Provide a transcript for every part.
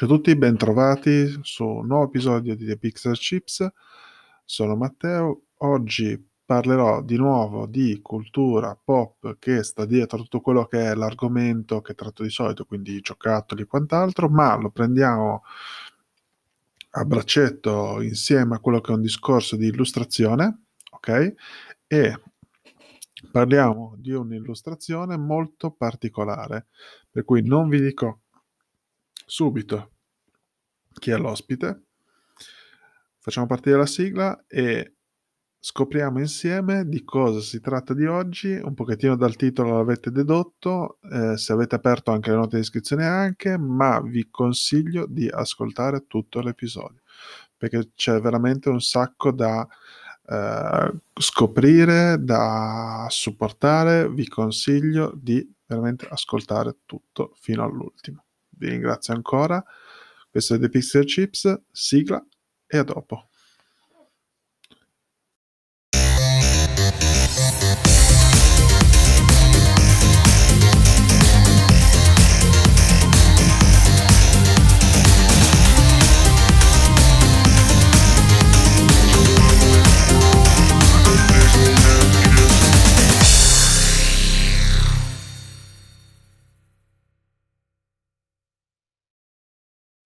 Ciao a tutti, bentrovati su un nuovo episodio di The Pixel Chips. Sono Matteo. Oggi parlerò di nuovo di cultura pop che sta dietro tutto quello che è l'argomento che tratto di solito, quindi giocattoli e quant'altro, ma lo prendiamo a braccetto insieme a quello che è un discorso di illustrazione, ok? E parliamo di un'illustrazione molto particolare, per cui non vi dico subito chi è l'ospite, facciamo partire la sigla e scopriamo insieme di cosa si tratta di oggi, un pochettino dal titolo l'avete dedotto, eh, se avete aperto anche le note di iscrizione anche, ma vi consiglio di ascoltare tutto l'episodio, perché c'è veramente un sacco da eh, scoprire, da supportare, vi consiglio di veramente ascoltare tutto fino all'ultimo. Vi ringrazio ancora. Questo è The Pixel Chips, sigla e a dopo.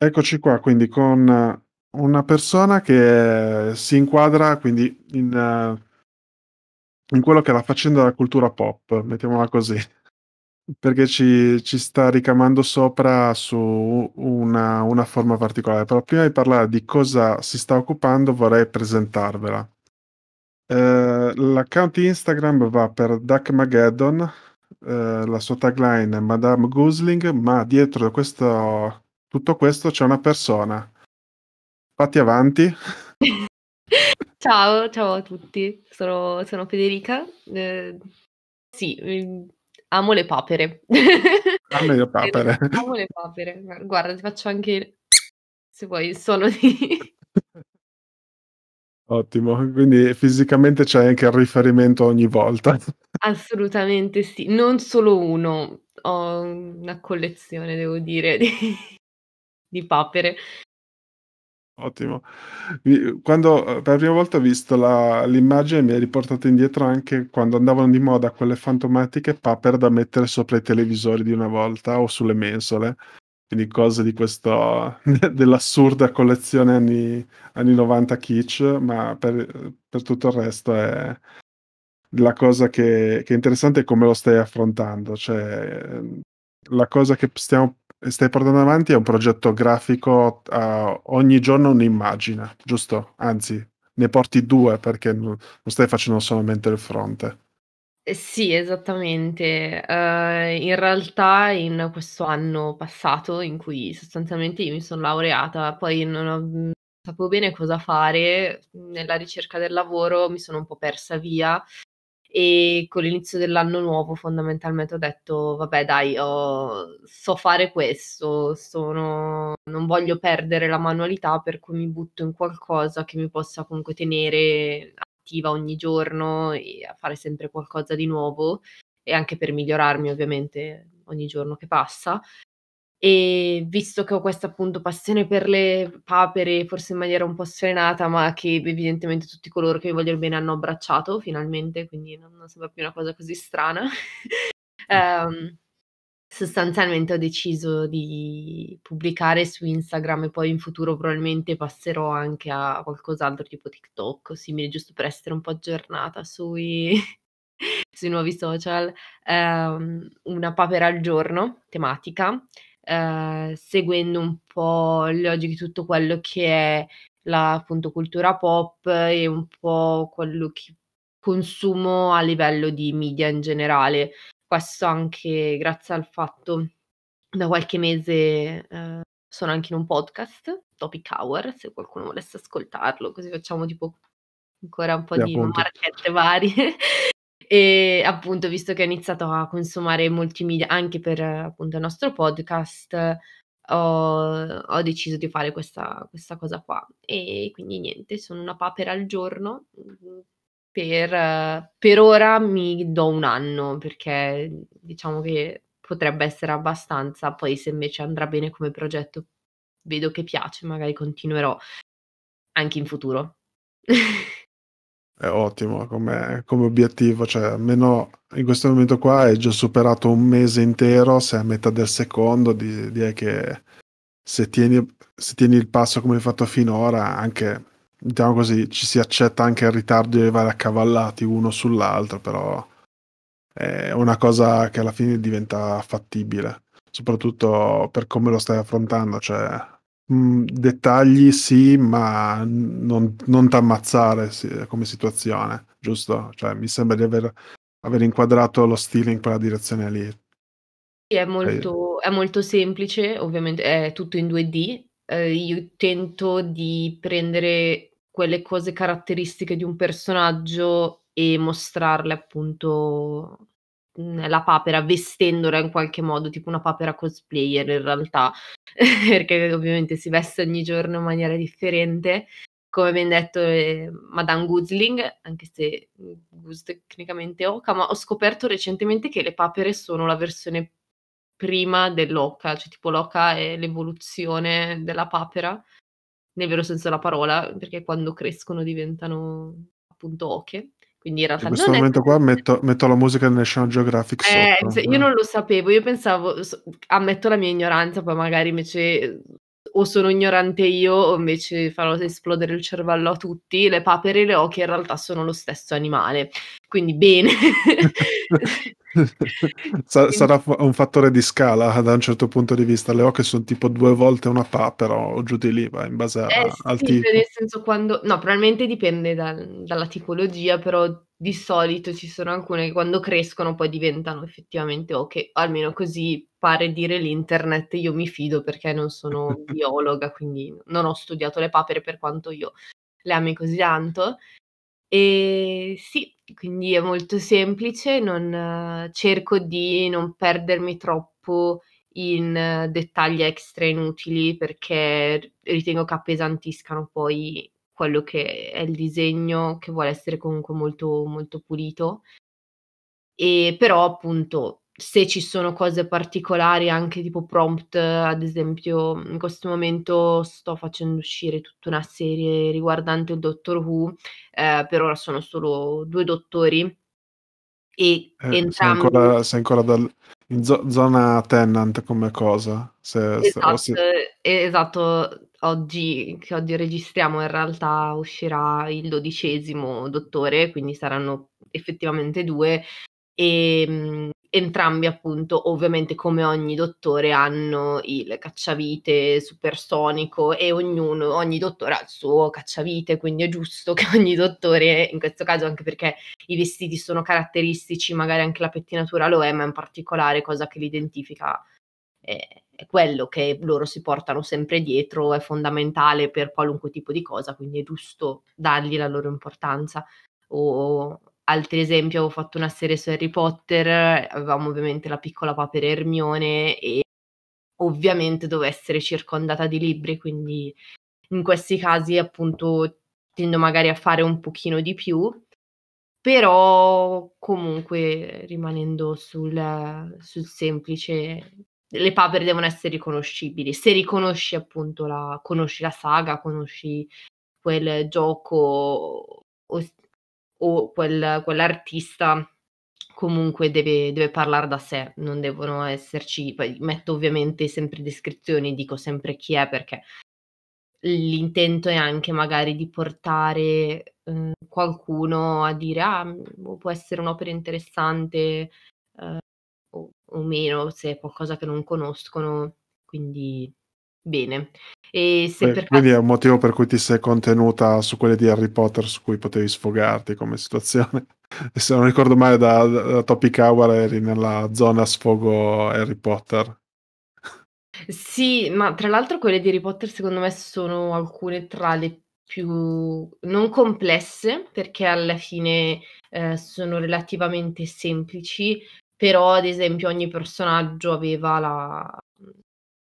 Eccoci qua, quindi con una persona che si inquadra quindi in, in quello che è la faccenda della cultura pop, mettiamola così, perché ci, ci sta ricamando sopra su una, una, forma particolare. Però prima di parlare di cosa si sta occupando vorrei presentarvela. Eh, l'account Instagram va per Duckmageddon, eh, la sua tagline è Madame Gosling, ma dietro questo tutto questo c'è una persona. Fatti avanti. ciao, ciao a tutti, sono, sono Federica. Eh, sì, mm, amo le papere. Amo le papere. amo le papere. Guarda, ti faccio anche, se vuoi, il suono di... Ottimo, quindi fisicamente c'è anche il riferimento ogni volta. Assolutamente sì, non solo uno, ho una collezione, devo dire, di di papere. Ottimo. Quando eh, per la prima volta ho visto la l'immagine mi ha riportato indietro anche quando andavano di moda quelle fantomatiche papere da mettere sopra i televisori di una volta o sulle mensole. Quindi cose di questo dell'assurda collezione anni anni 90 kitsch, ma per per tutto il resto è la cosa che che è interessante è come lo stai affrontando, cioè la cosa che stiamo stai portando avanti è un progetto grafico, uh, ogni giorno un'immagine, giusto? Anzi, ne porti due perché non stai facendo solamente il fronte. Eh sì, esattamente. Uh, in realtà in questo anno passato in cui sostanzialmente io mi sono laureata, poi non ho, mhmm, sapevo bene cosa fare, nella ricerca del lavoro mi sono un po' persa via e con l'inizio dell'anno nuovo fondamentalmente ho detto vabbè dai, ho, so fare questo, sono, non voglio perdere la manualità per cui mi butto in qualcosa che mi possa comunque tenere attiva ogni giorno e a fare sempre qualcosa di nuovo e anche per migliorarmi ovviamente ogni giorno che passa. E visto che ho questa appunto passione per le papere, forse in maniera un po' sfrenata, ma che evidentemente tutti coloro che mi vogliono bene hanno abbracciato finalmente, quindi non, non sembra più una cosa così strana. um, sostanzialmente ho deciso di pubblicare su Instagram e poi in futuro probabilmente passerò anche a qualcos'altro tipo TikTok o simile, giusto per essere un po' aggiornata sui, sui nuovi social. Um, una papera al giorno, tematica, Ehm, seguendo un po' le logiche di tutto quello che è la, appunto, cultura pop e un po' quello che consumo a livello di media in generale. Questo anche grazie al fatto da qualche mese, ehm, sono anche in un podcast, Topic Hour, se qualcuno volesse ascoltarlo, così facciamo tipo ancora un po' E di appunto. marchette varie. E appunto, visto che ho iniziato a consumare molti media anche per appunto il nostro podcast, ho, ho deciso di fare questa, questa cosa qua. E quindi niente, sono una papera al giorno. Mhmm, per, per ora mi do un anno perché diciamo che potrebbe essere abbastanza, poi se invece andrà bene come progetto vedo che piace, magari continuerò anche in futuro. È ottimo come, come obiettivo, cioè almeno in questo momento qua hai già superato un mese intero, sei a metà del secondo, di- direi che se tieni, se tieni il passo come hai fatto finora, anche diciamo così, ci si accetta anche il ritardo di arrivare accavallati uno sull'altro, però è una cosa che alla fine diventa fattibile, soprattutto per come lo stai affrontando, cioè mh, dettagli sì, ma non, non t'ammazzare sì, come situazione, giusto? Cioè mi sembra di aver, aver inquadrato lo stile in quella direzione lì. Sì, è molto, è molto semplice, ovviamente è tutto in 2D. Eh, io tento di prendere quelle cose caratteristiche di un personaggio e mostrarle appunto la papera vestendola in qualche modo, tipo una papera cosplayer in realtà, perché ovviamente si veste ogni giorno in maniera differente. Come ben detto, eh, Madame Guzling, anche se Guz tecnicamente oca, ma ho scoperto recentemente che le papere sono la versione prima dell'oca, cioè tipo l'oca è l'evoluzione della papera, nel vero senso della parola, perché quando crescono diventano appunto oche. Quindi in realtà in questo momento qua metto, metto, la musica del National Geographic eh, sotto. Io non lo sapevo, io pensavo, ammetto la mia ignoranza, poi magari invece o sono ignorante io o invece farò esplodere il cervello a tutti. Le papere e le oche in realtà sono lo stesso animale, quindi bene. Sarà un fattore di scala da un certo punto di vista. Le oche sono tipo due volte una papera o giù di lì, va, in base a, eh, al sì, tipo. Nel senso quando... No, probabilmente dipende dal, dalla tipologia, però di solito ci sono alcune che quando crescono poi diventano effettivamente oche, almeno così pare dire l'internet. Io mi fido perché non sono biologa, quindi non ho studiato le papere per quanto io le ami così tanto. E sì, quindi è molto semplice, non cerco di non perdermi troppo in dettagli extra inutili perché ritengo che appesantiscano poi quello che è il disegno che vuole essere comunque molto molto pulito. E però appunto se ci sono cose particolari anche tipo prompt, ad esempio in questo momento sto facendo uscire tutta una serie riguardante il Doctor Who, ehm, per ora sono solo 2 dottori e Eh, sei entrambi ancora, sei ancora dal, in zo- zona Tennant come cosa? Se, se, Esatto, se... esatto. Oggi che oggi registriamo in realtà uscirà il dodicesimo dottore, quindi saranno effettivamente 2 Ehm, entrambi appunto, ovviamente come ogni dottore, hanno il cacciavite supersonico e ognuno ogni dottore ha il suo cacciavite, quindi è giusto che ogni dottore, in questo caso anche perché i vestiti sono caratteristici, magari anche la pettinatura lo è, ma in particolare cosa che li identifica è, è quello che loro si portano sempre dietro, è fondamentale per qualunque tipo di cosa, quindi è giusto dargli la loro importanza. O altri esempi, avevo fatto una serie su Harry Potter, avevamo ovviamente la piccola papera Hermione e ovviamente doveva essere circondata di libri, quindi in questi casi appunto tendo magari a fare un pochino di più, però comunque rimanendo sul, sul semplice, le papere devono essere riconoscibili. Se riconosci appunto la, conosci la saga, conosci quel gioco o o quel, quell'artista comunque deve, deve parlare da sé, non devono esserci, poi metto ovviamente sempre descrizioni, dico sempre chi è perché l'intento è anche magari di portare eh, qualcuno a dire ah può essere un'opera interessante eh, o, o, meno se è qualcosa che non conoscono quindi bene e se per quindi caso... è un motivo per cui ti sei contenuta su quelle di Harry Potter su cui potevi sfogarti come situazione. E se non ricordo male, da, da Topic Hour eri nella zona sfogo Harry Potter. Sì, ma tra l'altro quelle di Harry Potter secondo me sono alcune tra le più non complesse, perché alla fine eh, sono relativamente semplici, però ad esempio ogni personaggio aveva la,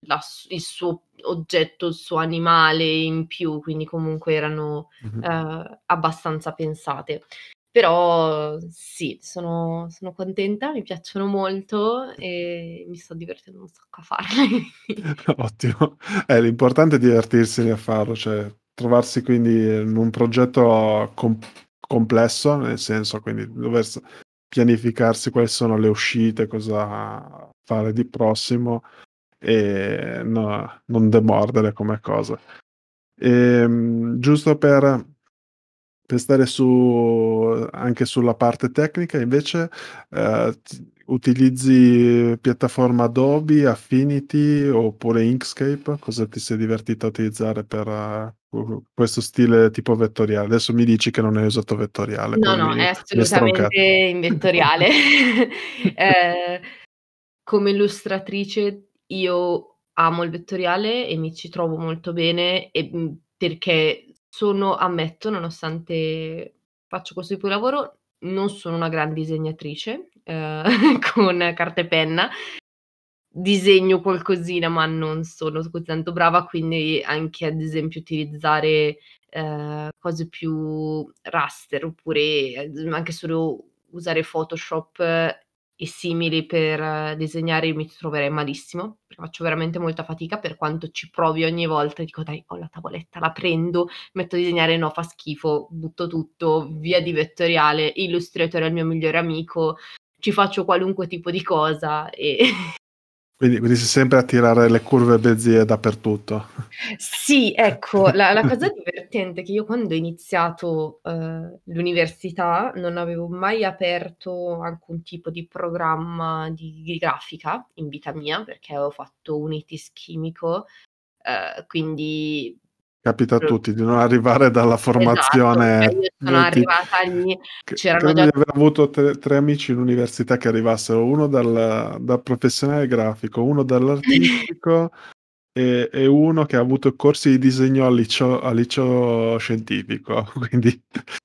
la, il suo oggetto, il suo animale in più, quindi comunque erano mm-hmm. eh, abbastanza pensate. Però sì, sono sono contenta, mi piacciono molto e mi sto divertendo un sacco a farli. Ottimo. Eh, l'importante è divertirsi a farlo, cioè trovarsi quindi in un progetto com complesso, nel senso quindi dover pianificarsi quali sono le uscite, cosa fare di prossimo e no non demordere come cosa. Ehm, giusto per per stare su anche sulla parte tecnica invece, t utilizzi piattaforma Adobe, Affinity oppure Inkscape? Cosa ti sei divertito a utilizzare per q questo stile tipo vettoriale? Adesso mi dici che non hai usato vettoriale, No, no, mi è assolutamente in vettoriale. Ehm, come illustratrice io amo il vettoriale e mi ci trovo molto bene e, mhmm, perché sono ammetto, nonostante faccio questo tipo di lavoro, non sono una gran disegnatrice, ehm, con carta e penna. Disegno qualcosina, ma non sono così tanto brava, quindi anche ad esempio utilizzare, ehm, cose più raster oppure esem anche solo usare Photoshop e simili per disegnare mi ci troverei malissimo, perché faccio veramente molta fatica per quanto ci provi ogni volta, dico: "Dai, ho la tavoletta, la prendo, metto a disegnare, no fa schifo, butto tutto, via di vettoriale, Illustrator è il mio migliore amico, ci faccio qualunque tipo di cosa e" Quindi quindi sei sempre a tirare le curve Bézier dappertutto. Sì, ecco, la la cosa divertente è che io quando ho iniziato, uhm, l'università non avevo mai aperto alcun tipo di programma di di grafica in vita mia, perché avevo fatto un ITIS chimico, uhm, quindi Capita a tutti di non arrivare dalla Esatto, formazione io sono arrivata lì, c'erano già di aver avuto tre tre amici in università che arrivassero, uno dal da professionale grafico, uno dall'artistico e e uno che ha avuto corsi di disegno al liceo al liceo scientifico, quindi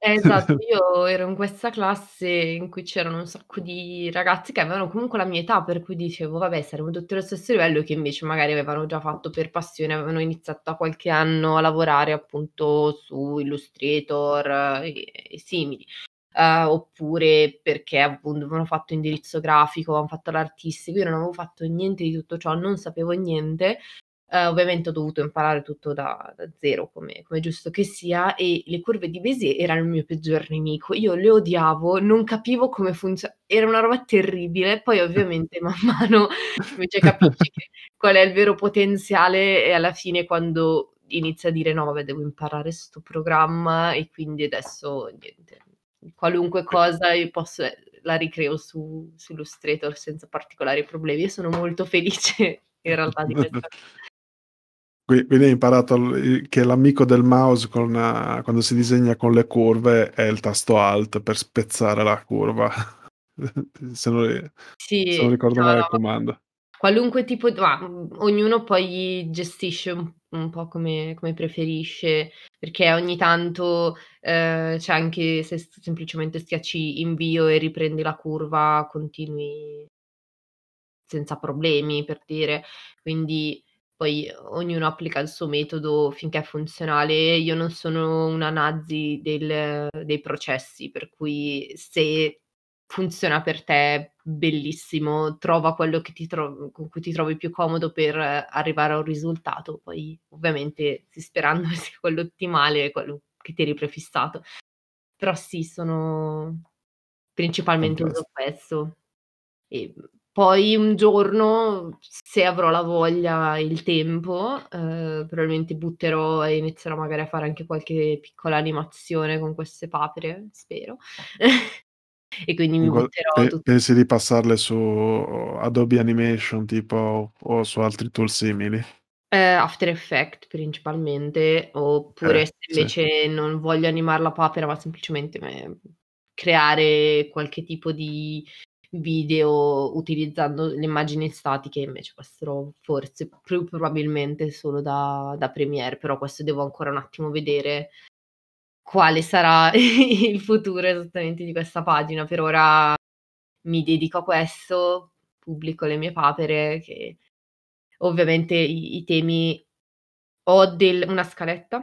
Esatto, io ero in questa classe in cui c'erano un sacco di ragazzi che avevano comunque la mia età, per cui dicevo: "Vabbè, saremo tutti allo stesso livello", che invece magari avevano già fatto per passione, avevano iniziato da qualche anno a lavorare appunto su Illustrator e e simili. Uhm, oppure perché appunto avevano fatto indirizzo grafico, avevan fatto l'artistico, io non avevo fatto niente di tutto ciò, non sapevo niente. Uhm, ovviamente ho dovuto imparare tutto da da zero come come è giusto che sia e le curve di Bézier erano il mio peggior nemico. Io le odiavo, non capivo come funzio era una roba terribile. Poi ovviamente man mano invece capisci qual è il vero potenziale e alla fine quando inizi a dire: "No vabbè, devo imparare 'sto programma", e quindi adesso niente, qualunque cosa io posso ehm, la ricreo su su Illustrator senza particolari problemi e sono molto felice in realtà di questa quindi hai imparato che l'amico del mouse con quando si disegna con le curve è il tasto alt per spezzare la curva. Se non ri se non Sì, ricordo no, male il ma comando. qualunque tipo d ma, mhmm, ognuno poi gestisce un un po' come come preferisce, perché ogni tanto, ehm, cioè anche se semplicemente schiacci invio e riprendi la curva, continui senza problemi, per dire. Quindi poi ognuno applica il suo metodo finché è funzionale. Io non sono una nazi del dei processi, per cui se funziona per te, bellissimo, trova quello che ti tro con cui ti trovi più comodo per arrivare a un risultato, poi ovviamente sì sperando sia quello ottimale, quello che ti eri prefissato. Però sì, sono principalmente uso questo. E, poi un giorno, se avrò la voglia e il tempo, uhm, probabilmente butterò e inizierò magari a fare anche qualche piccola animazione con queste papere, spero. E quindi mi butterò pe tu pensi di passarle su Adobe Animation tipo o su altri tool simili? Ehm, After Effects principalmente, Eh, oppure se sì. invece non voglio animar la papera, ma semplicemente me creare qualche tipo di video utilizzando le immagini statiche, invece passerò forse più probabilmente solo da da Premiere, però questo devo ancora un attimo vedere quale sarà il futuro esattamente di questa pagina. Per ora mi dedico a questo, pubblico le mie papere che ovviamente i i temi ho del una scaletta,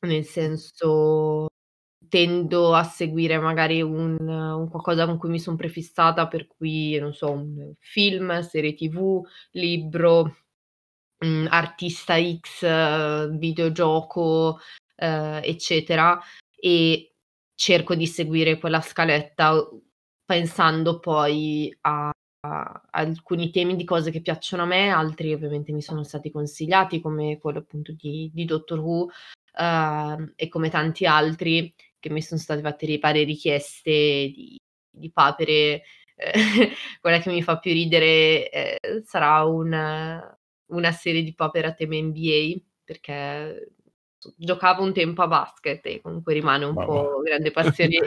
nel senso tendo a seguire magari un un qualcosa con cui mi son prefissata, per cui, non so, un film, serie TV, libro, mhmm, artista X, videogioco, ehm, eccetera, e cerco di seguire quella scaletta, pensando poi a alcuni temi di cose che piacciono a me, altri ovviamente mi sono stati consigliati, come quello appunto di di Doctor Who, uhm, e come tanti altri che mi son state fatte le varie richieste di di papere. Quella che mi fa più ridere, ehm, sarà un una serie di papere a tema NBA, perché giocavo un tempo a basket e comunque rimane un po' grande passione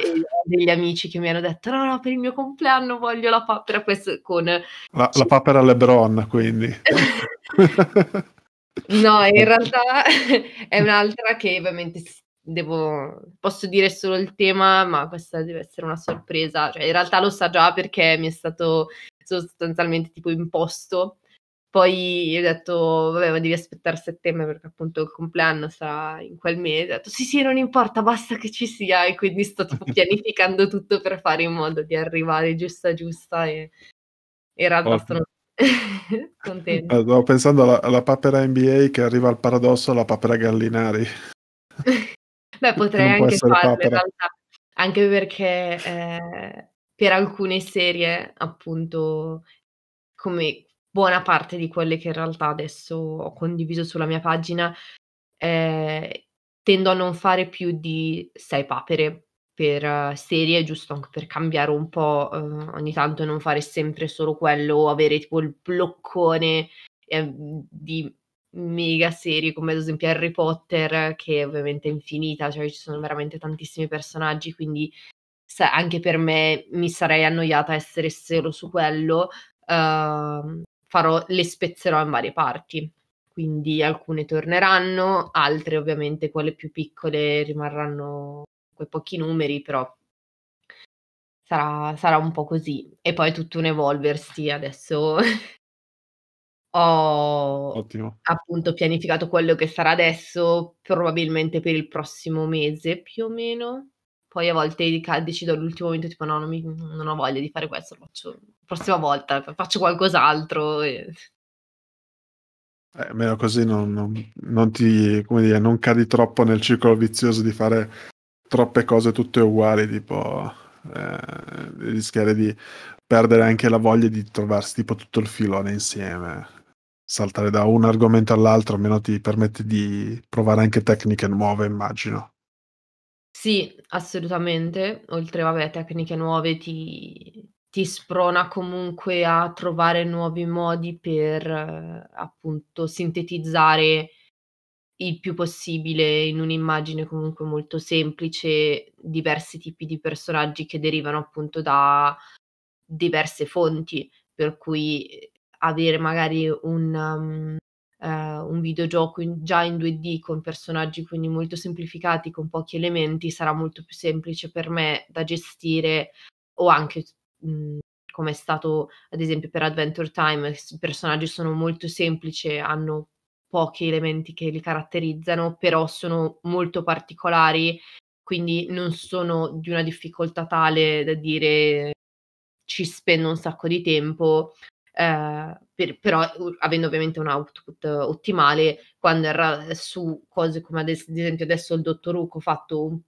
degli amici che mi hanno detto: "No, no, per il mio compleanno voglio la papera", questo con La la papera LeBron quindi. No, in realtà è un'altra che ovviamente devo posso dire solo il tema, ma questa deve essere una sorpresa. Cioè in realtà lo sa già perché mi è stato sostanzialmente tipo imposto. Poi ho detto: "Vabbè, ma devi aspettare settembre perché appunto il compleanno sarà in quel mese." Ha detto: "Sì, sì, non importa, basta che ci sia." E quindi sto tipo pianificando tutto per fare in modo di arrivare giusta, giusta e in realtà Ottimo. sono conten Eh, stavo pensando alla alla papera NBA che arriva al paradosso alla papera Gallinari. Beh, potrei anche farlo in realtà, anche perché, ehm, per alcune serie, appunto, come buona parte di quelle che in realtà adesso ho condiviso sulla mia pagina, ehm, tendo a non fare più di 6 papere per serie, giusto anche per cambiare un po', uhm, ogni tanto e non fare sempre solo quello o avere tipo il bloccone, ehm, di mega serie come ad esempio Harry Potter, che ovviamente è infinita, cioè ci sono veramente tantissimi personaggi, quindi anche per me mi sarei annoiata a essere solo su quello, uhm, farò le spezzerò in varie parti. Quindi alcune torneranno, altre ovviamente quelle più piccole rimarranno quei pochi numeri, però sarà sarà un po' così. E poi tutto un evolversi adesso ho Ottimo. appunto pianificato quello che sarà adesso, probabilmente per il prossimo mese più o meno. Poi a volte decido all'ultimo momento tipo: "No, non mi non ho voglia di fare questo, lo faccio prossima volta, faccio qualcos'altro", e Eh, almeno così non non non ti come dire, non cadi troppo nel circolo vizioso di fare troppe cose tutte uguali, tipo, ehm, rischiare di perdere anche la voglia di trovarsi tipo tutto il filone insieme. Saltare da un argomento all'altro almeno ti permette di provare anche tecniche nuove immagino. Sì, assolutamente. Oltre vabbè tecniche nuove ti ti sprona comunque a trovare nuovi modi per, appunto, sintetizzare il più possibile in un'immagine comunque molto semplice, diversi tipi di personaggi che derivano appunto da diverse fonti, per cui, avere magari un mhmm, ehm, un videogioco in già in 2D con personaggi quindi molto semplificati, con pochi elementi, sarà molto più semplice per me da gestire o anche mhmm, come è stato ad esempio per Adventure Time, i personaggi sono molto semplici, hanno pochi elementi che li caratterizzano, però sono molto particolari, quindi non sono di una difficoltà tale da dire: "Ci spendo un sacco di tempo", ehm, per però avendo ovviamente un output ottimale, quando era su cose come ad esempio adesso il Dottor che ho fatto un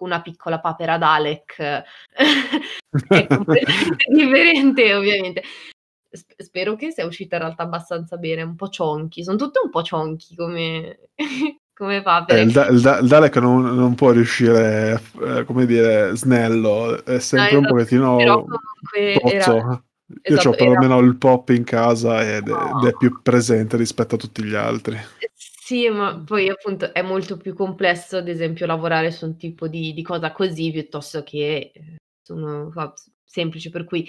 una piccola papera Dalek è completamente differente ovviamente. Sp spero che sia uscita in realtà abbastanza bene, un po' chonky, son tutte un po' chonky come come Eh, papere. il Da il Da il Dalek non non può riuscire f ehm, come dire, snello, è No, sempre un esatto, però pochettino comunque era. Io c'ho esatto, era perlomeno il Pop in casa ed è ed è No. più presente rispetto a tutti gli altri. Eh sì, ma poi appunto è molto più complesso, ad esempio, lavorare su un tipo di di cosa così, piuttosto che, ehm, su uno semplice, per cui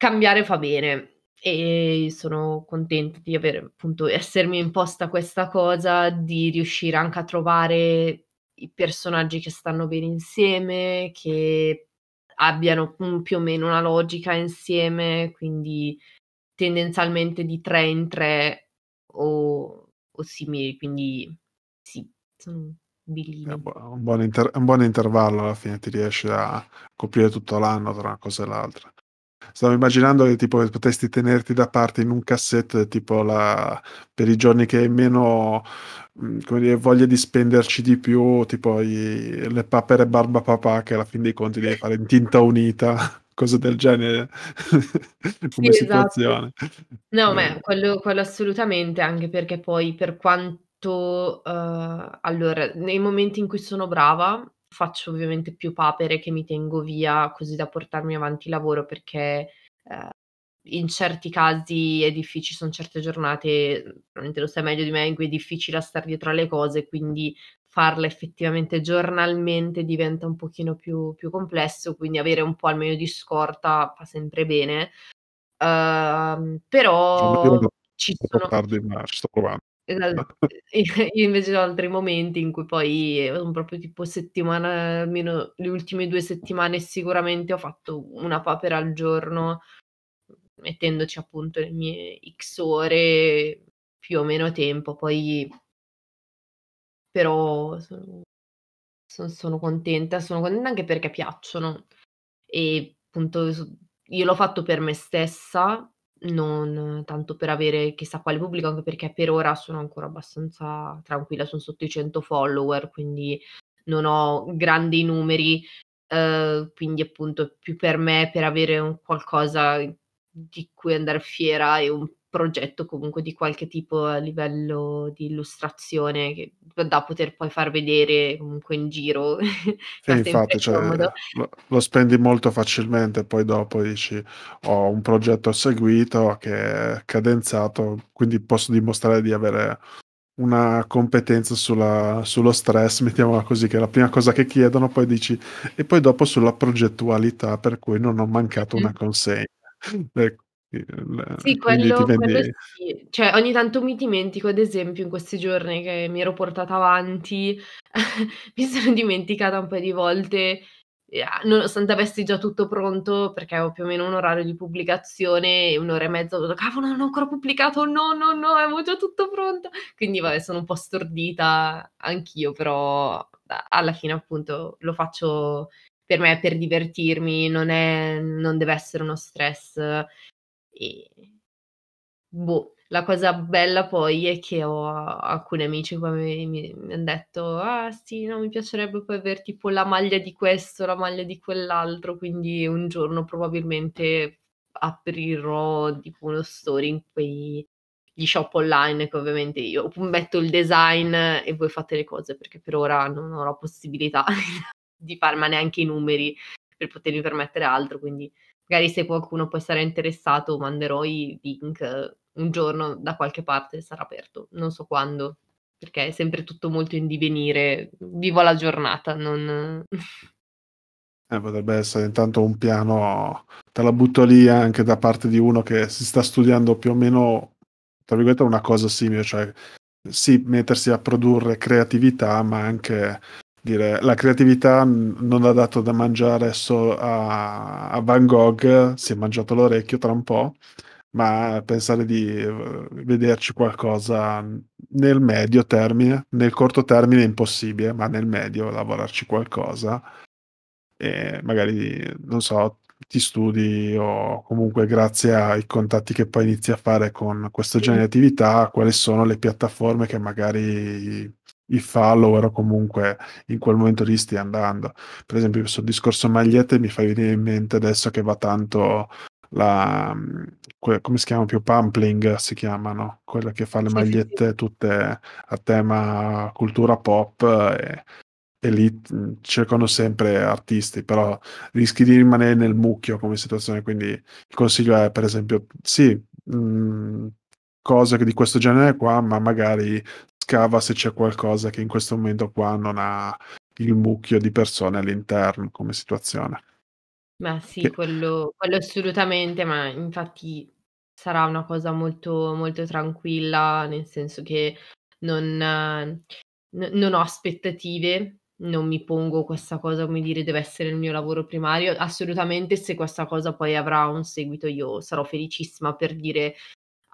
cambiare fa bene. E sono contenta di avere appunto essermi imposta questa cosa, di riuscire anche a trovare i personaggi che stanno bene insieme, che abbiano, più o meno una logica insieme, quindi tendenzialmente di 3 in 3 o o simili, quindi sì, son È un un buon inter un buon intervallo alla fine, ti riesci a coprire tutto l'anno tra una cosa e l'altra. Stavo immaginando che tipo che potresti tenerti da parte in un cassetto tipo la per i giorni che hai meno, come dire, voglia di spenderci di più, tipo i le papere Barbapapà che alla fin dei conti devi fare in tinta unita, cose del genere Sì, come esatto. situazione. No, Ehm me quello quello assolutamente, anche perché poi per quanto uhm, allora, nei momenti in cui sono brava, faccio ovviamente più papere che mi tengo via così da portarmi avanti il lavoro perché, ehm, in certi casi è diffici son certe giornate, probabilmente lo sai meglio di me, in cui è difficile a star dietro alle cose, quindi farle effettivamente giornalmente diventa un pochino più più complesso, quindi avere un po' almeno di scorta fa sempre bene. Uhm, però ci un po' sono tardi, ma ci sto provan Esat io invece ho altri momenti in cui poi, uhm, proprio tipo settimana almeno le ultime 2 settimane sicuramente ho fatto una papera al giorno, mettendoci appunto le mie X ore, più o meno tempo, poi però sono son sono contenta, sono contenta anche perché piacciono. E punto s io l'ho fatto per me stessa, non tanto per avere chissà quale pubblico, anche perché per ora sono ancora abbastanza tranquilla, son sotto i 100 follower, quindi non ho grandi numeri, uhm, quindi appunto più per me, per avere un qualcosa di cui andar fiera e un progetto comunque di qualche tipo a livello di illustrazione che da poter poi far vedere comunque in giro, Sì, fa infatti, cioè lo lo spendi molto facilmente, poi dopo dici: "Ho un progetto seguito che è cadenzato, quindi posso dimostrare di avere una competenza sulla sullo stress", mettiamola così, che è la prima cosa che chiedono, poi dici e poi dopo sulla progettualità per cui non ho mancato una Mh-mh. consegna. Ecco, Sì, quello quello sì. Cioè ogni tanto mi dimentico, ad esempio in questi giorni che mi ero portata avanti, mi sono dimenticata un paio di volte, a nonostante avessi già tutto pronto, perché avevo più o meno un orario di pubblicazione e 1 ora e mezza, ho detto: "Cavolo non ho ancora pubblicato, no, no, no, avevo già tutto pronto." Quindi vabbè sono un po' stordita anch'io, però alla fine appunto lo faccio per me, per divertirmi, non è non deve essere uno stress. E boh, la cosa bella poi è che ho alcuni amici come mi mi mi han detto: "Ah sì, no, mi piacerebbe poi aver tipo la maglia di questo, la maglia di quell'altro." Quindi un giorno probabilmente aprirò tipo uno store in quei gli shop online che ovviamente io metto il design e voi fate le cose, perché per ora non ho la possibilità di far ma neanche i numeri per potermi permettere altro, quindi magari se qualcuno poi sarà interessato manderò i link un giorno da qualche parte sarà aperto, non so quando, perché è sempre tutto molto in divenire. Vivo la giornata, non Eh, potrebbe essere intanto un piano te la butto lì anche da parte di uno che si sta studiando più o meno, tra virgolette, "una cosa simile", cioè sì, mettersi a produrre creatività, ma anche dire: "La creatività non ha dato da mangiare so a a Van Gogh, si è mangiato l'orecchio tra un po', ma pensare di, uhm, vederci qualcosa nel medio termine, nel corto termine è impossibile, ma nel medio lavorarci qualcosa." E magari, non so, ti studi o comunque grazie ai contatti che poi inizi a fare con questo genere di attività, quali sono le piattaforme che magari i follower o comunque in quel momento lì stai andando. Per esempio sul discorso magliette mi fai venire in mente adesso che va tanto la mhmm, que come si chiama più Pumpling si chiamano, quella che fa le Sì, sì, sì. magliette tutte a tema cultura pop e e lì, mhmm, cercano sempre artisti, però rischi di rimanere nel mucchio come situazione, quindi il consiglio è per esempio sì, mhmm, cose che di questo genere qua, ma magari scava se c'è qualcosa che in questo momento qua non ha il mucchio di persone all'interno come situazione. Ma sì, Che quello quello assolutamente, ma infatti sarà una cosa molto molto tranquilla, nel senso che non n non ho aspettative, non mi pongo questa cosa, come dire: "Deve essere il mio lavoro primario." Assolutamente se questa cosa poi avrà un seguito io sarò felicissima, per dire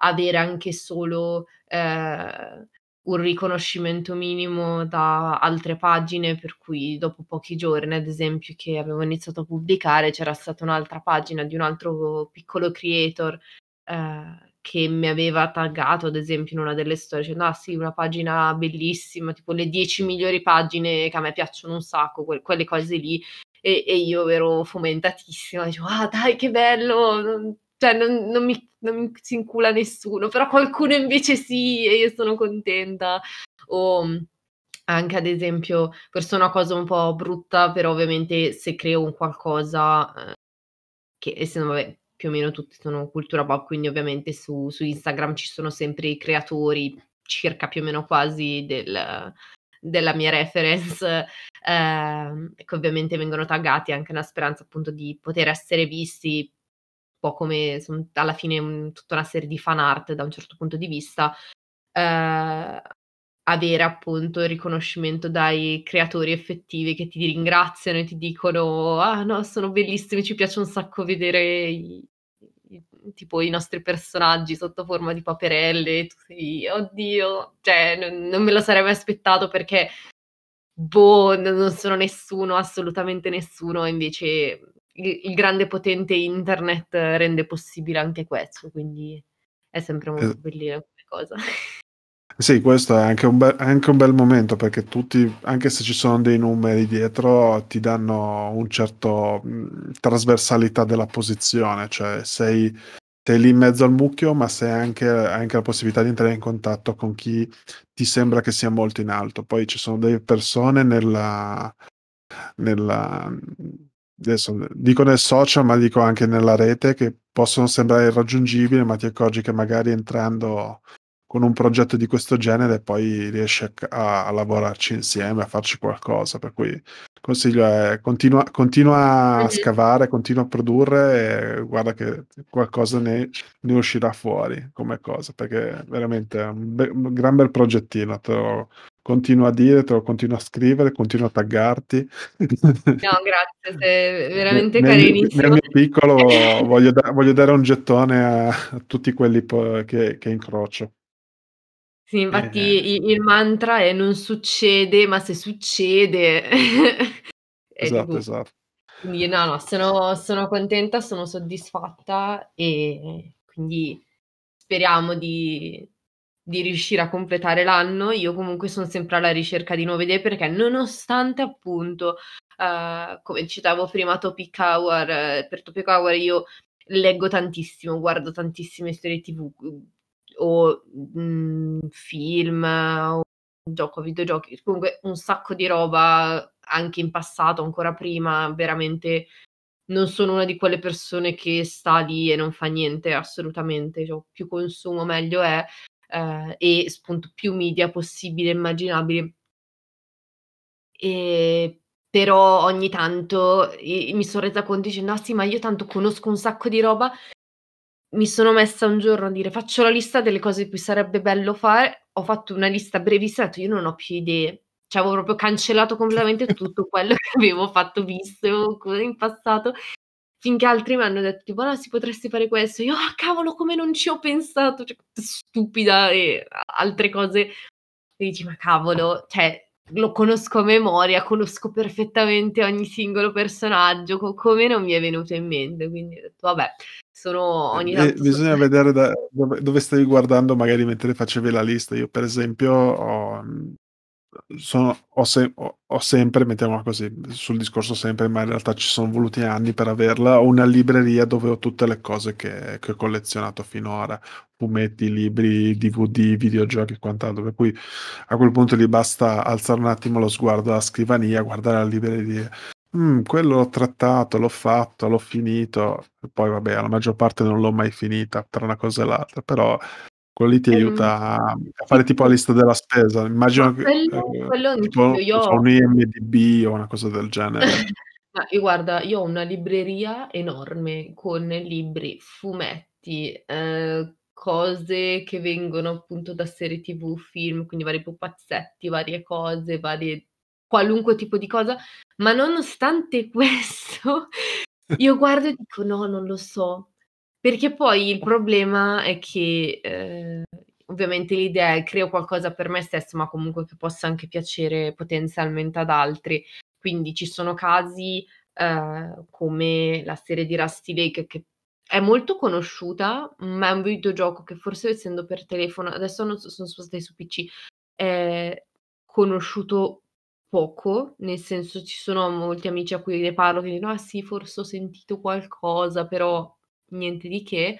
avere anche solo, ehm un riconoscimento minimo da altre pagine, per cui dopo pochi giorni, ad esempio, che avevo iniziato a pubblicare, c'era stata un'altra pagina di un altro piccolo creator, ehm, che mi aveva taggato, ad esempio, in una delle storie dicendo: "Ah sì, una pagina bellissima, tipo le 10 migliori pagine che a me piacciono un sacco", que quelle cose lì, e e io ero fomentatissima, dicevo: "Ah dai che bello, cioè non non mi non mi si incula nessuno, però qualcuno invece sì e io sono contenta". O, mhmm, anche ad esempio, questa è una cosa un po' brutta, però ovviamente se creo un qualcosa, ehm, che essendo vabbè, più o meno tutti sono cultura pop, quindi ovviamente su su Instagram ci sono sempre i creatori circa più o meno quasi del della mia reference, ehm, che ovviamente vengono taggati anche nella speranza appunto di poter essere visti, po' come son alla fine, mhmm, tutta una serie di fan art da un certo punto di vista, ehm, avere appunto il riconoscimento dai creatori effettivi che ti ringraziano e ti dicono: "Ah no, sono bellissimi, ci piace un sacco vedere i i tipo i nostri personaggi sotto forma di paperelle", tu sei: "Oddio", cioè non non me lo sarei mai aspettato perché, boh, no non sono nessuno, assolutamente nessuno, invece il il grande potente internet rende possibile anche questo, quindi è sempre E molto bellina come cosa. Sì, questo è anche un be anche un bel momento perché tutti anche se ci sono dei numeri dietro, ti danno un certo, mhmm, trasversalità della posizione, cioè sei sei lì in mezzo al mucchio, ma sei anche hai anche la possibilità di entrare in contatto con chi ti sembra che sia molto in alto. Poi ci sono delle persone nella nella adesso dico nel social, ma dico anche nella rete, che possono sembrare irraggiungibili, ma ti accorgi che magari entrando con un progetto di questo genere poi riesci a a a lavorarci insieme, a farci qualcosa. Per cui il consiglio è continua continua a scavare, continua a produrre e guarda che qualcosa ne ne uscirà fuori come cosa, perché veramente è un be un gran bel progettino, te lo continuo a dire, te lo continuo a scrivere, continuo a taggarti. No, grazie, sei veramente nel mio nel carinissimo. mio piccolo voglio da voglio dare un gettone a a tutti quelli po che che incrocio. Sì, infatti i il mantra è: "Non succede, ma se succede" Esatto, tipo esat quindi no, no, sono sono contenta, sono soddisfatta e quindi speriamo di di riuscire a completare l'anno. Io comunque son sempre alla ricerca di nuove idee perché nonostante appunto, uhm, come citavo prima Topic Hour, per Topic Hour io leggo tantissimo, guardo tantissime serie TV, o, mhmm, film o gioco a videogiochi, comunque un sacco di roba anche in passato, ancora prima, veramente non sono una di quelle persone che sta lì e non fa niente, assolutamente, cioè più consumo meglio è, ehm, e spunto più media possibili e immaginabili. Ehm, però ogni tanto mi son resa conto dicendo: "Ah sì, ma io tanto conosco un sacco di roba", mi sono messa un giorno a dire: "Faccio la lista delle cose cui sarebbe bello fare", ho fatto una lista brevissima, ho detto: "Io non ho più idee". Cioè avevo proprio cancellato completamente tutto quello che avevo fatto visto in passato, finché altri m'hanno detto tipo: "Ah sì, potresti fare questo", io: "Ah cavolo, come non ci ho pensato", cioè stupida e altre cose e dici: "Ma cavolo, cioè lo conosco a memoria, conosco perfettamente ogni singolo personaggio, co come non mi è venuto in mente?" Quindi ho detto: "Vabbè, sono Eh, ogni tanto so" bisogna vedere da dove dove stavi guardando magari mentre facevi la lista. Io per esempio ho mhmm, sono ho se ho ho sempre, mettiamola così, sul discorso sempre, ma in realtà ci son voluti anni per averla, una libreria dove ho tutte le cose che che ho collezionato finora, fumetti, libri, DVD, videogiochi e quant'altro, per cui a quel punto lì basta alzare un attimo lo sguardo alla scrivania, guardare la libreria. "Mhmm, quello l'ho trattato, l'ho fatto, l'ho finito", e poi vabbè, la maggior parte non l'ho mai finita tra una cosa e l'altra, però quello lì ti Ehm, aiuta a fare tipo la lista della spesa. Ma Immagino che, quello ehm, quello tipo, Io ho un IMDb o una cosa del genere. Ma io guarda, io ho una libreria enorme con libri, fumetti, ehm, cose che vengono appunto da serie TV, film, quindi vari pupazzetti, varie cose, varie qualunque tipo di cosa, ma nonostante questo io guardo e dico: "No, non lo so". Perché poi il problema è che, ehm, ovviamente l'idea è creo qualcosa per me stesso, ma comunque che possa anche piacere potenzialmente ad altri. Quindi ci sono casi, ehm, come la serie di Rusty Lake che è molto conosciuta, ma è un videogioco che forse essendo per telefono adesso non so sono spostati su PC, è conosciuto poco, nel senso ci sono molti amici a cui ne parlo che dicono: "Ah sì, forse ho sentito qualcosa", però niente di che,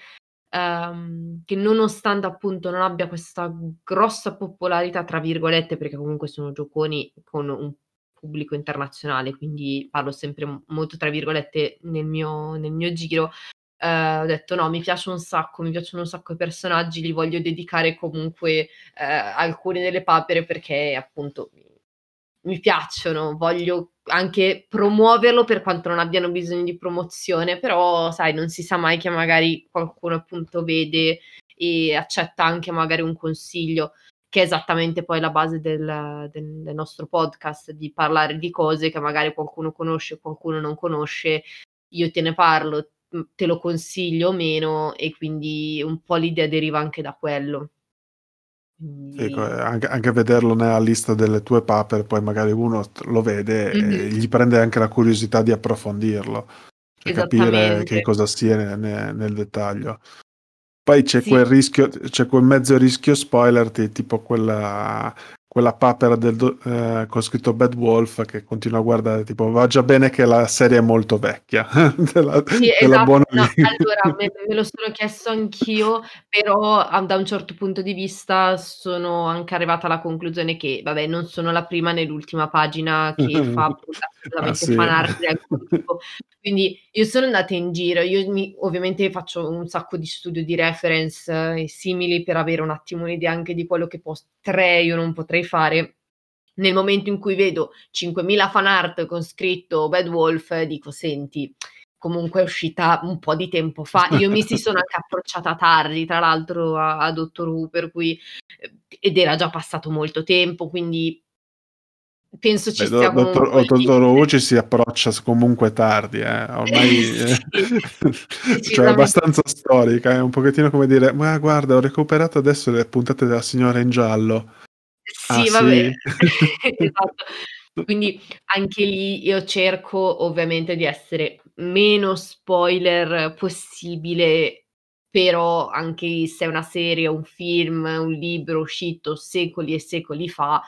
ehm, che nonostante appunto non abbia questa grossa "popolarità" tra virgolette, perché comunque sono gioconi con un pubblico internazionale, quindi parlo sempre molto tra virgolette nel mio nel mio giro, ehm, ho detto: "No, mi piace un sacco, mi piacciono un sacco i personaggi, gli voglio dedicare comunque, ehm, alcune delle papere perché appunto mi mi piacciono, voglio anche promuoverlo per quanto non abbiano bisogno di promozione, però sai, non si sa mai che magari qualcuno appunto vede e accetta anche magari un consiglio, che è esattamente poi la base del del del nostro podcast, di parlare di cose che magari qualcuno conosce, qualcuno non conosce. Io te ne parlo, te lo consiglio o meno e quindi un po' l'idea deriva anche da quello. Quindi ehm, anche anche vederlo nella lista delle tue papere, poi magari uno lo vede Mh-mh. e gli prende anche la curiosità di approfondirlo, cioè capire che cosa sia ne ne nel dettaglio. Poi c'è quel Sì. rischio c'è quel mezzo rischio spoiler ti tipo quella quella papera del ehm, con scritto Bad Wolf che continua a guardare, tipo va già bene che la serie è molto vecchia, te la Sì, l'abbuono esatto. No, allora me me lo sono chiesto anch'io, però da un certo punto di vista sono anche arrivata alla conclusione che, vabbè, non sono la prima né l'ultima pagina che fa Ma assolutamente sì. fanart di alcun tipo. Quindi io sono andata in giro, io mi ovviamente faccio un sacco di studio di reference e simili per avere un attimo un'idea anche di quello che potrei o non potrei fare. Nel momento in cui vedo 5000 fanart con scritto Bad Wolf dico: "Senti, comunque è uscita un po' di tempo fa". Io mi ci sono anche approcciata tardi tra l'altro a a Doctor Who, per cui ehm, ed era già passato molto tempo, quindi penso ci Beh, Do sia Doctor comunque o un Doctor Who ci si approccia comunque tardi, eh, ormai Sì, cioè è abbastanza storica, è un pochettino come dire: "Ma guarda, ho recuperato adesso le puntate della Signora in Giallo". "Ah Sì, vabbè, sì?" esatto. Quindi anche lì io cerco ovviamente di essere meno spoiler possibile, però anche se è una serie, un film, un libro uscito secoli e secoli fa,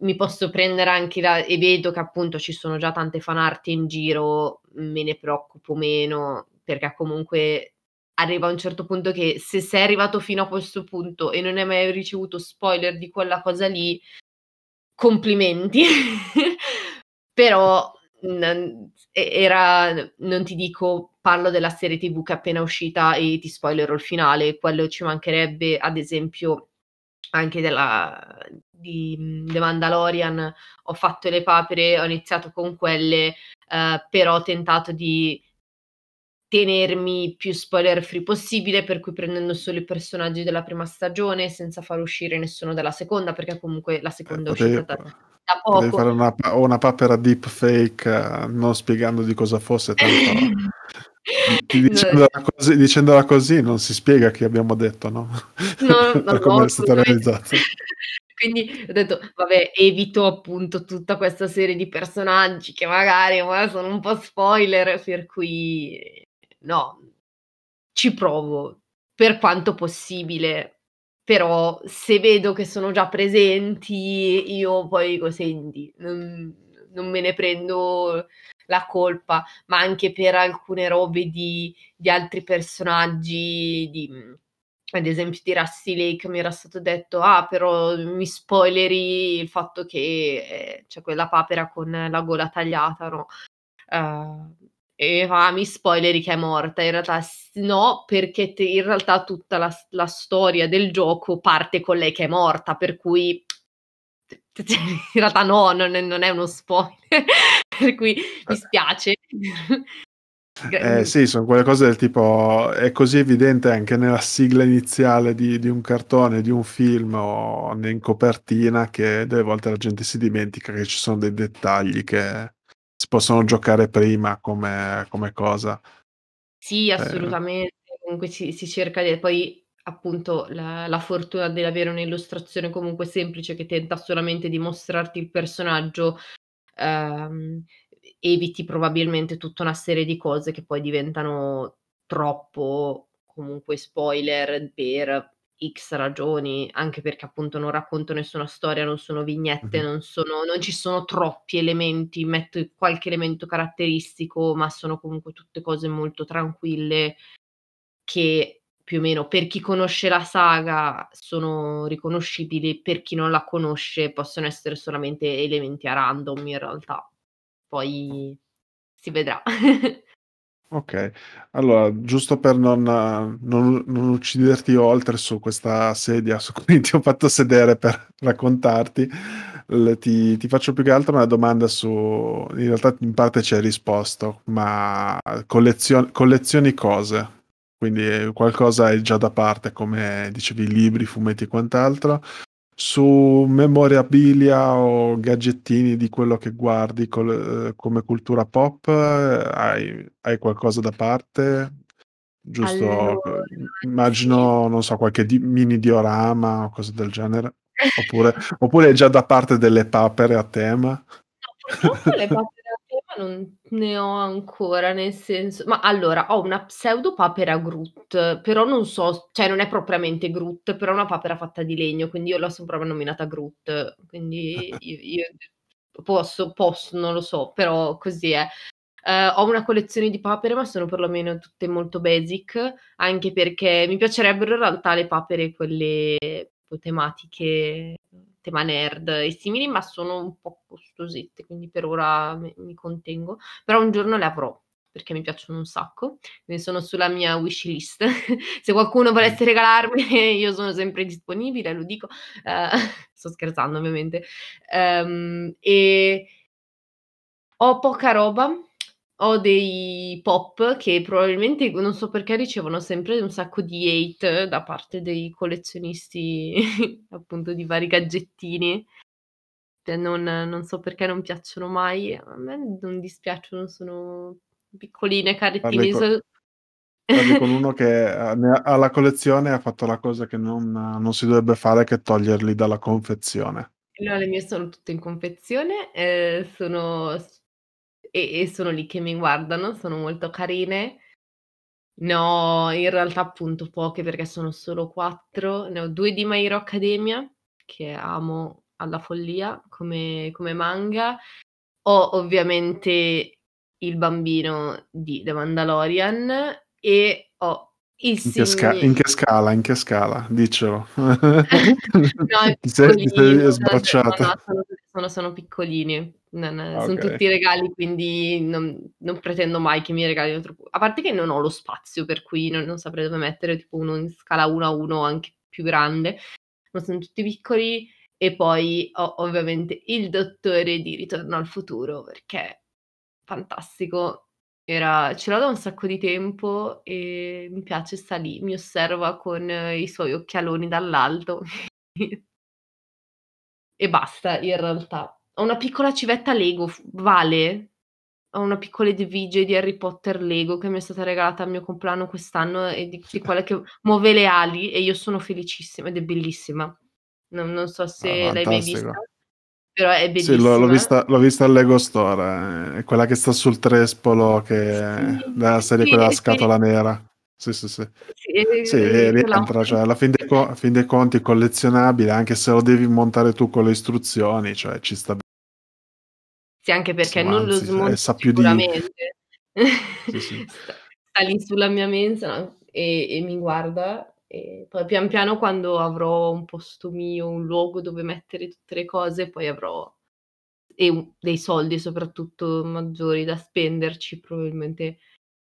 mi posso prendere anche la e vedo che appunto ci sono già tante fanart in giro, me ne preoccupo meno, perché comunque arriva un certo punto che se sei arrivato fino a questo punto e non hai mai ricevuto spoiler di quella cosa lì, complimenti. Però e era n non ti dico, parlo della serie TV che è appena uscita e ti spoilerò il finale, quello ci mancherebbe. Ad esempio anche della di, mhmm, The Mandalorian ho fatto le papere, ho iniziato con quelle, ehm, però ho tentato di tenermi più spoiler free possibile, per cui prendendo solo i personaggi della prima stagione, senza far uscire nessuno della seconda, perché comunque la Eh, seconda è potevi uscita da da poco. fare una una papera deepfake non spiegando di cosa fosse, dicendola così dicendola così non si spiega che abbiamo detto, no, No, no, per no, come è stata realizzata. Quindi ho detto: "Vabbè, evito appunto tutta questa serie di personaggi che magari ma sono un po' spoiler", per cui no, ci provo per quanto possibile, però se vedo che sono già presenti io poi dico: "Senti, non non me ne prendo la colpa", ma anche per alcune robe di di altri personaggi di ad esempio di Rusty Lake mi era stato detto: "Ah, però mi spoileri il fatto che, ehm, c'è quella papera con la gola tagliata", no, ehm, e fa: "Mi spoileri che è morta". In realtà no, perché te in realtà tutta la la storia del gioco parte con lei che è morta, per cui in realtà no, non è non è uno spoiler, per cui mi Eh. spiace. Eh mhmm sì, son quelle cose del tipo è così evidente anche nella sigla iniziale di di un cartone, di un film o in copertina che delle volte la gente si dimentica che ci sono dei dettagli che si possono giocare prima come come cosa. Sì, Ehm assolutamente. Comunque si si cerca de poi appunto la la fortuna dell'avere un'illustrazione comunque semplice che tenta solamente di mostrarti il personaggio, ehm, eviti probabilmente tutta una serie di cose che poi diventano troppo comunque spoiler per X ragioni, anche perché appunto non racconto nessuna storia, non sono vignette, Mh-mh. non sono non ci sono troppi elementi, metto qualche elemento caratteristico, ma sono comunque tutte cose molto tranquille che più o meno per chi conosce la saga sono riconoscibili, per chi non la conosce possono essere solamente elementi a random in realtà. Poi si vedrà. Okay. Allora, giusto per non non non ucciderti oltre su questa sedia su cui ti ho fatto sedere per raccontarti, l ti ti faccio più che altro una domanda su in realtà in parte ci hai risposto, ma collezio collezioni cose? Quindi qualcosa hai già da parte come dicevi libri, fumetti e quant'altro. Su memorabilia o gadgettini di quello che guardi col uhm, come cultura pop hai hai qualcosa da parte? Giusto Allora, c i sì. immagino, non so, qualche di mini diorama o cose del genere. Oppure oppure hai già da parte delle papere a tema? No, purtroppo le papere a tema non ne ho ancora, nel senso ma allora ho una pseudo papera Groot, però non so cioè non è propriamente Groot, però è una papera fatta di legno, quindi io l'ho soprannominata Groot, quindi io io posso posso, non lo so, però così è. Ehm, ho una collezione di papere, ma sono perlomeno tutte molto basic, anche perché mi piacerebbero in realtà le papere quelle tematiche, tema nerd e simili, ma sono un po' costosette, quindi per ora mi mi contengo. Però un giorno le avrò, perché mi piacciono un sacco, quindi sono sulla mia wish list. Se qualcuno volesse regalarmele io sono sempre disponibile, lo dico. Ehm, sto scherzando ovviamente. Ehm, e ho poca roba, ho dei pop che probabilmente non so perché ricevono sempre un sacco di hate da parte dei collezionisti appunto di vari gadgettini. Cioè non non so perché non piacciono mai, a me non dispiacciono, sono piccoline, Parli carettine, co so parli con uno che ha la collezione ha fatto la cosa che non non si dovrebbe fare, che toglierli dalla confezione. No, le mie sono tutte in confezione, ehm, sono e e sono lì che mi guardano, sono molto carine. Ne ho in realtà appunto poche perché sono solo 4, ne ho 2 di My Hero Academia, che amo alla follia come come manga. Ho ovviamente il bambino di The Mandalorian e ho In che sca in che scala in che scala? Diccelo. No, è Ti sei no, no, sono sono sono piccolini. Non okay. tutti regali, quindi non non pretendo mai che mi regalino troppo a parte che non ho lo spazio per cui non non saprei dove mettere tipo uno in scala 1 a 1 o anche più grande, ma son tutti piccoli e poi ho ovviamente il dottore di Ritorno al futuro perché fantastico. Era ce l'ho da un sacco di tempo e mi piace, sta lì, mi osserva con i suoi occhialoni dall'alto. E basta in realtà. Ho una piccola civetta Lego Vale, ho una piccola edivigie di Harry Potter Lego che mi è stata regalata al mio compleanno quest'anno e di di quella che muove le ali e io sono felicissima ed è bellissima. Non non so Ah, se l'hai mai vista. Però è Sì, l'ho l'ho bellissima. vista l'ho vista al Lego Store, è quella che sta sul trespolo che Sì, della serie sì, quella sì. scatola nera. Sì, sì, sì. Sì, e Sì, e e e rientra, cioè alla fin dei co fin dei conti è collezionabile, anche se lo devi montare tu con le istruzioni, cioè ci sta b Sì, anche perché Insomma, non lo anzi, e smonto sa più di sicuramente. Sì, sì. Sta sta lì sulla mia mensa e e mi guarda e poi pian piano quando avrò un posto mio, un luogo dove mettere tutte le cose, poi avrò e dei soldi soprattutto maggiori da spenderci, probabilmente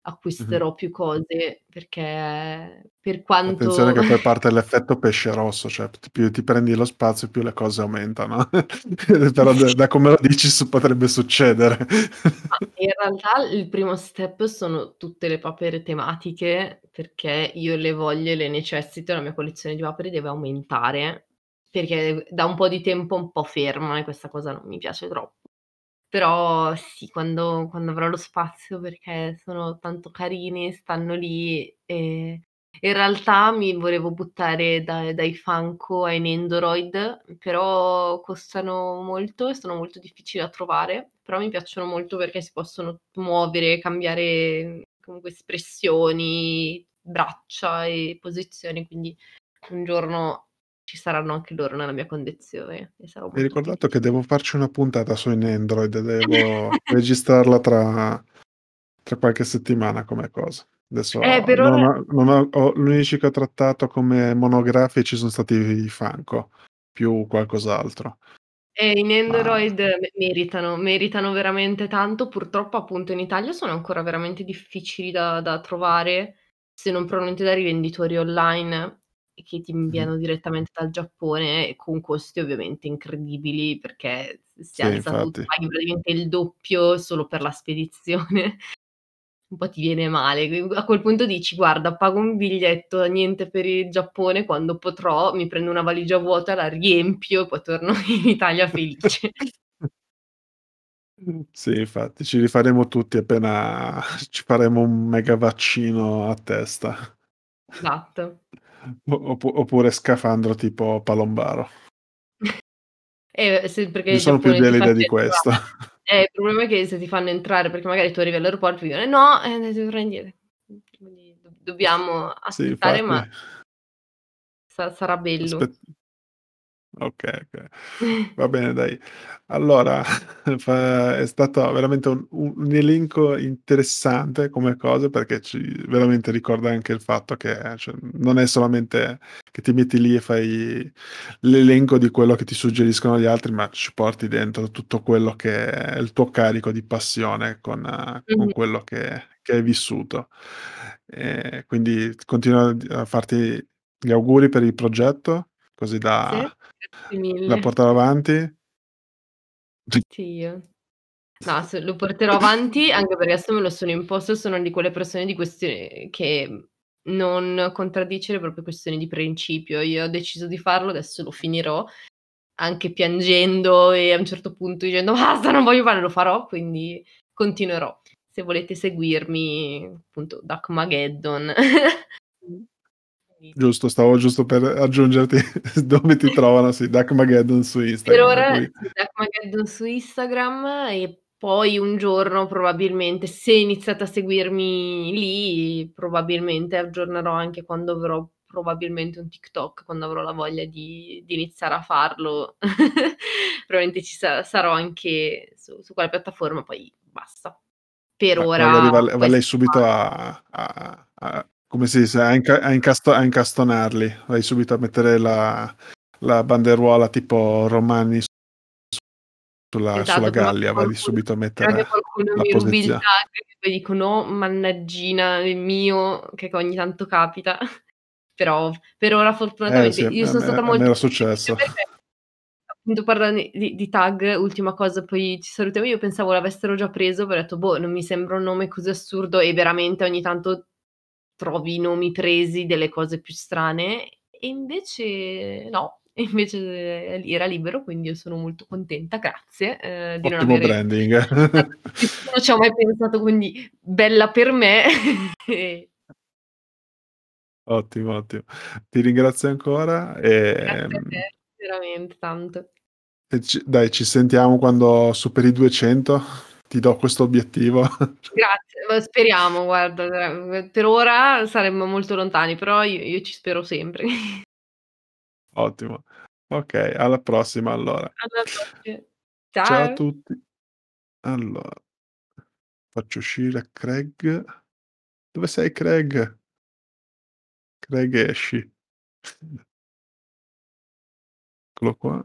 acquisterò più cose perché per Attenzione quanto che poi parte l'effetto pesce rosso, cioè più ti prendi lo spazio più le cose aumentano. Però da da come lo dici potrebbe succedere. In realtà il primo step sono tutte le papere tematiche, perché io le voglio e le necessito, la mia collezione di papere deve aumentare, perché da un po' di tempo un po' ferma e questa cosa non mi piace troppo. Però sì, quando quando avrò lo spazio perché sono tanto carini, stanno lì e In realtà mi volevo buttare da dai Funko ai Nendoroid, però costano molto e sono molto difficili da trovare, però mi piacciono molto perché si possono muovere, cambiare comunque espressioni, braccia e posizioni, quindi un giorno ci saranno anche loro nella mia condizione Mi hai molto ricordato che devo farci una puntata sui Nendoroid, devo registrarla tra tra qualche settimana come cosa. Eh, Adesso per non ora ho non ho ho gli unici che ho trattato come monografici son stati i Funko, più qualcos'altro. I Ma Nendoroid me meritano, meritano veramente tanto. Purtroppo appunto in Italia sono ancora veramente difficili da da trovare, se non probabilmente da rivenditori online che ti inviano direttamente dal Giappone e con costi ovviamente incredibili, perché si Sì, alza tutto, infatti. paghi praticamente il doppio solo per la spedizione. Un po' ti viene male, a quel punto dici: "Guarda, pago un biglietto niente per il Giappone, quando potrò mi prendo una valigia vuota, la riempio e poi torno in Italia felice." Sì infatti, ci rifaremo tutti appena ci faremo un mega vaccino a testa. Esatto. O oppu oppure scafandro tipo Palombaro. Eh, perché Io sono più dell'idea di questo. Eh, il problema è che se ti fanno entrare, perché magari tu arrivi all'aeroporto ti dicono: "Eh no, eh devi indietro." Quindi do dobbiamo Sì, aspettare, infatti. ma sa sarà bello. Aspet Okay, okay. Va bene dai. Allora fa è stato veramente un un elenco interessante come cose, perché ci veramente ricorda anche il fatto che, cioè, non è solamente che ti metti lì e fai l'elenco di quello che ti suggeriscono gli altri, ma ci porti dentro tutto quello che è il tuo carico di passione con con Mh-mh. quello che che hai vissuto. Ehm, quindi continuo a farti gli auguri per il progetto, così Sì, da mille. portare avanti. Anch'io. No, se lo porterò avanti anche perché adesso me lo sono imposto, sono di quelle persone di queste che non contraddicere proprio questioni di principio. Io ho deciso di farlo, adesso lo finirò, anche piangendo e a un certo punto dicendo: "Basta, non voglio farlo", lo farò, quindi continuerò. Se volete seguirmi, appunto, Dakmageddon. Mh. Giusto, stavo giusto per aggiungerti dove ti trovano, sì, Dakmageddon su Per Instagram, ora qui sì, Dakmageddon su Instagram e poi un giorno probabilmente, se iniziate a seguirmi lì, probabilmente aggiornerò anche quando avrò probabilmente un TikTok, quando avrò la voglia di di iniziare a farlo. Probabilmente ci sa sarò anche su su quella piattaforma, poi basta. Per Ma ora va va lei subito a a come si dice, a inca a incasto a incastonarli. Vai subito a mettere la la banderuola tipo romani sulla sulla Esatto, che Gallia, vai qualcuno subito a mettere qualcuno la mi rubi il posizio tag e poi dico: "No, mannaggina il mio", che ogni tanto capita. Però per ora Eh fortunatamente sì, a io son me stata me molto era successo. perché appunto parlando di di tag, ultima cosa poi ci salutiamo, io pensavo l'avessero già preso, poi ho detto: "Boh, non mi sembra un nome così assurdo", e veramente ogni tanto trovi i nomi presi delle cose più strane e invece no, e invece era libero, quindi io sono molto contenta, grazie, ehm, di non Ottimo avere branding. nessuno ci ha mai pensato, quindi bella per me e Ottimo, ottimo. Ti ringrazio ancora, Grazie a ehm te, veramente tanto. E ci dai, ci sentiamo quando superi i 200, ti do questo obiettivo. Grazie, speriamo guarda, per ora saremmo molto lontani, però io io ci spero sempre. Ottimo. Okay, alla prossima allora. Alla prossima. Ciao a Ciao. tutti. Allora faccio uscire Craig. Dove sei Craig? Craig esci. Eccolo qua.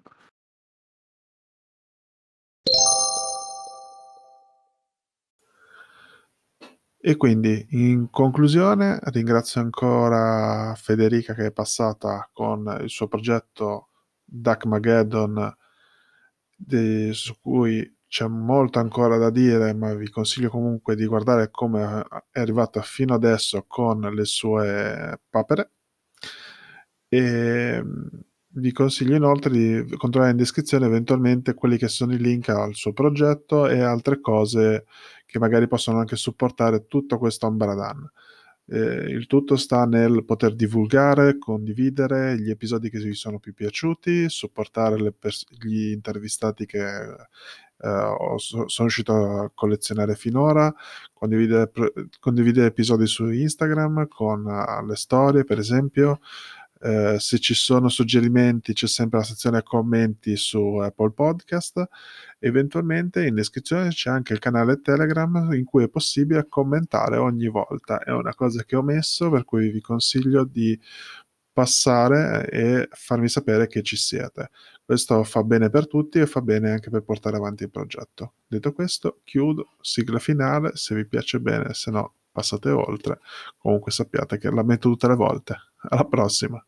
E quindi in conclusione ringrazio ancora Federica che è passata con il suo progetto Dakmageddon de su cui c'è molto ancora da dire, ma vi consiglio comunque di guardare come è arrivata fino adesso con le sue papere. Ehm, vi consiglio inoltre di controllare in descrizione eventualmente quelli che sono i link al suo progetto e altre cose che magari possono anche supportare tutto questo ambaradan. Ehm, il tutto sta nel poter divulgare, condividere gli episodi che vi sono più piaciuti, supportare pers gli intervistati che, so sono riuscito a collezionare finora, condividere pr condividere episodi su Instagram con le storie per esempio. Ehm, se ci sono suggerimenti c'è sempre la sezione commenti su Apple Podcast. Eventualmente in descrizione c'è anche il canale Telegram in cui è possibile commentare ogni volta. È una cosa che ho messo, per cui vi consiglio di passare e farmi sapere che ci siete. Questo fa bene per tutti e fa bene anche per portare avanti il progetto. Detto questo, chiudo, sigla finale, se vi piace bene, se no passate oltre. Comunque sappiate che la metto tutte le volte. Alla prossima.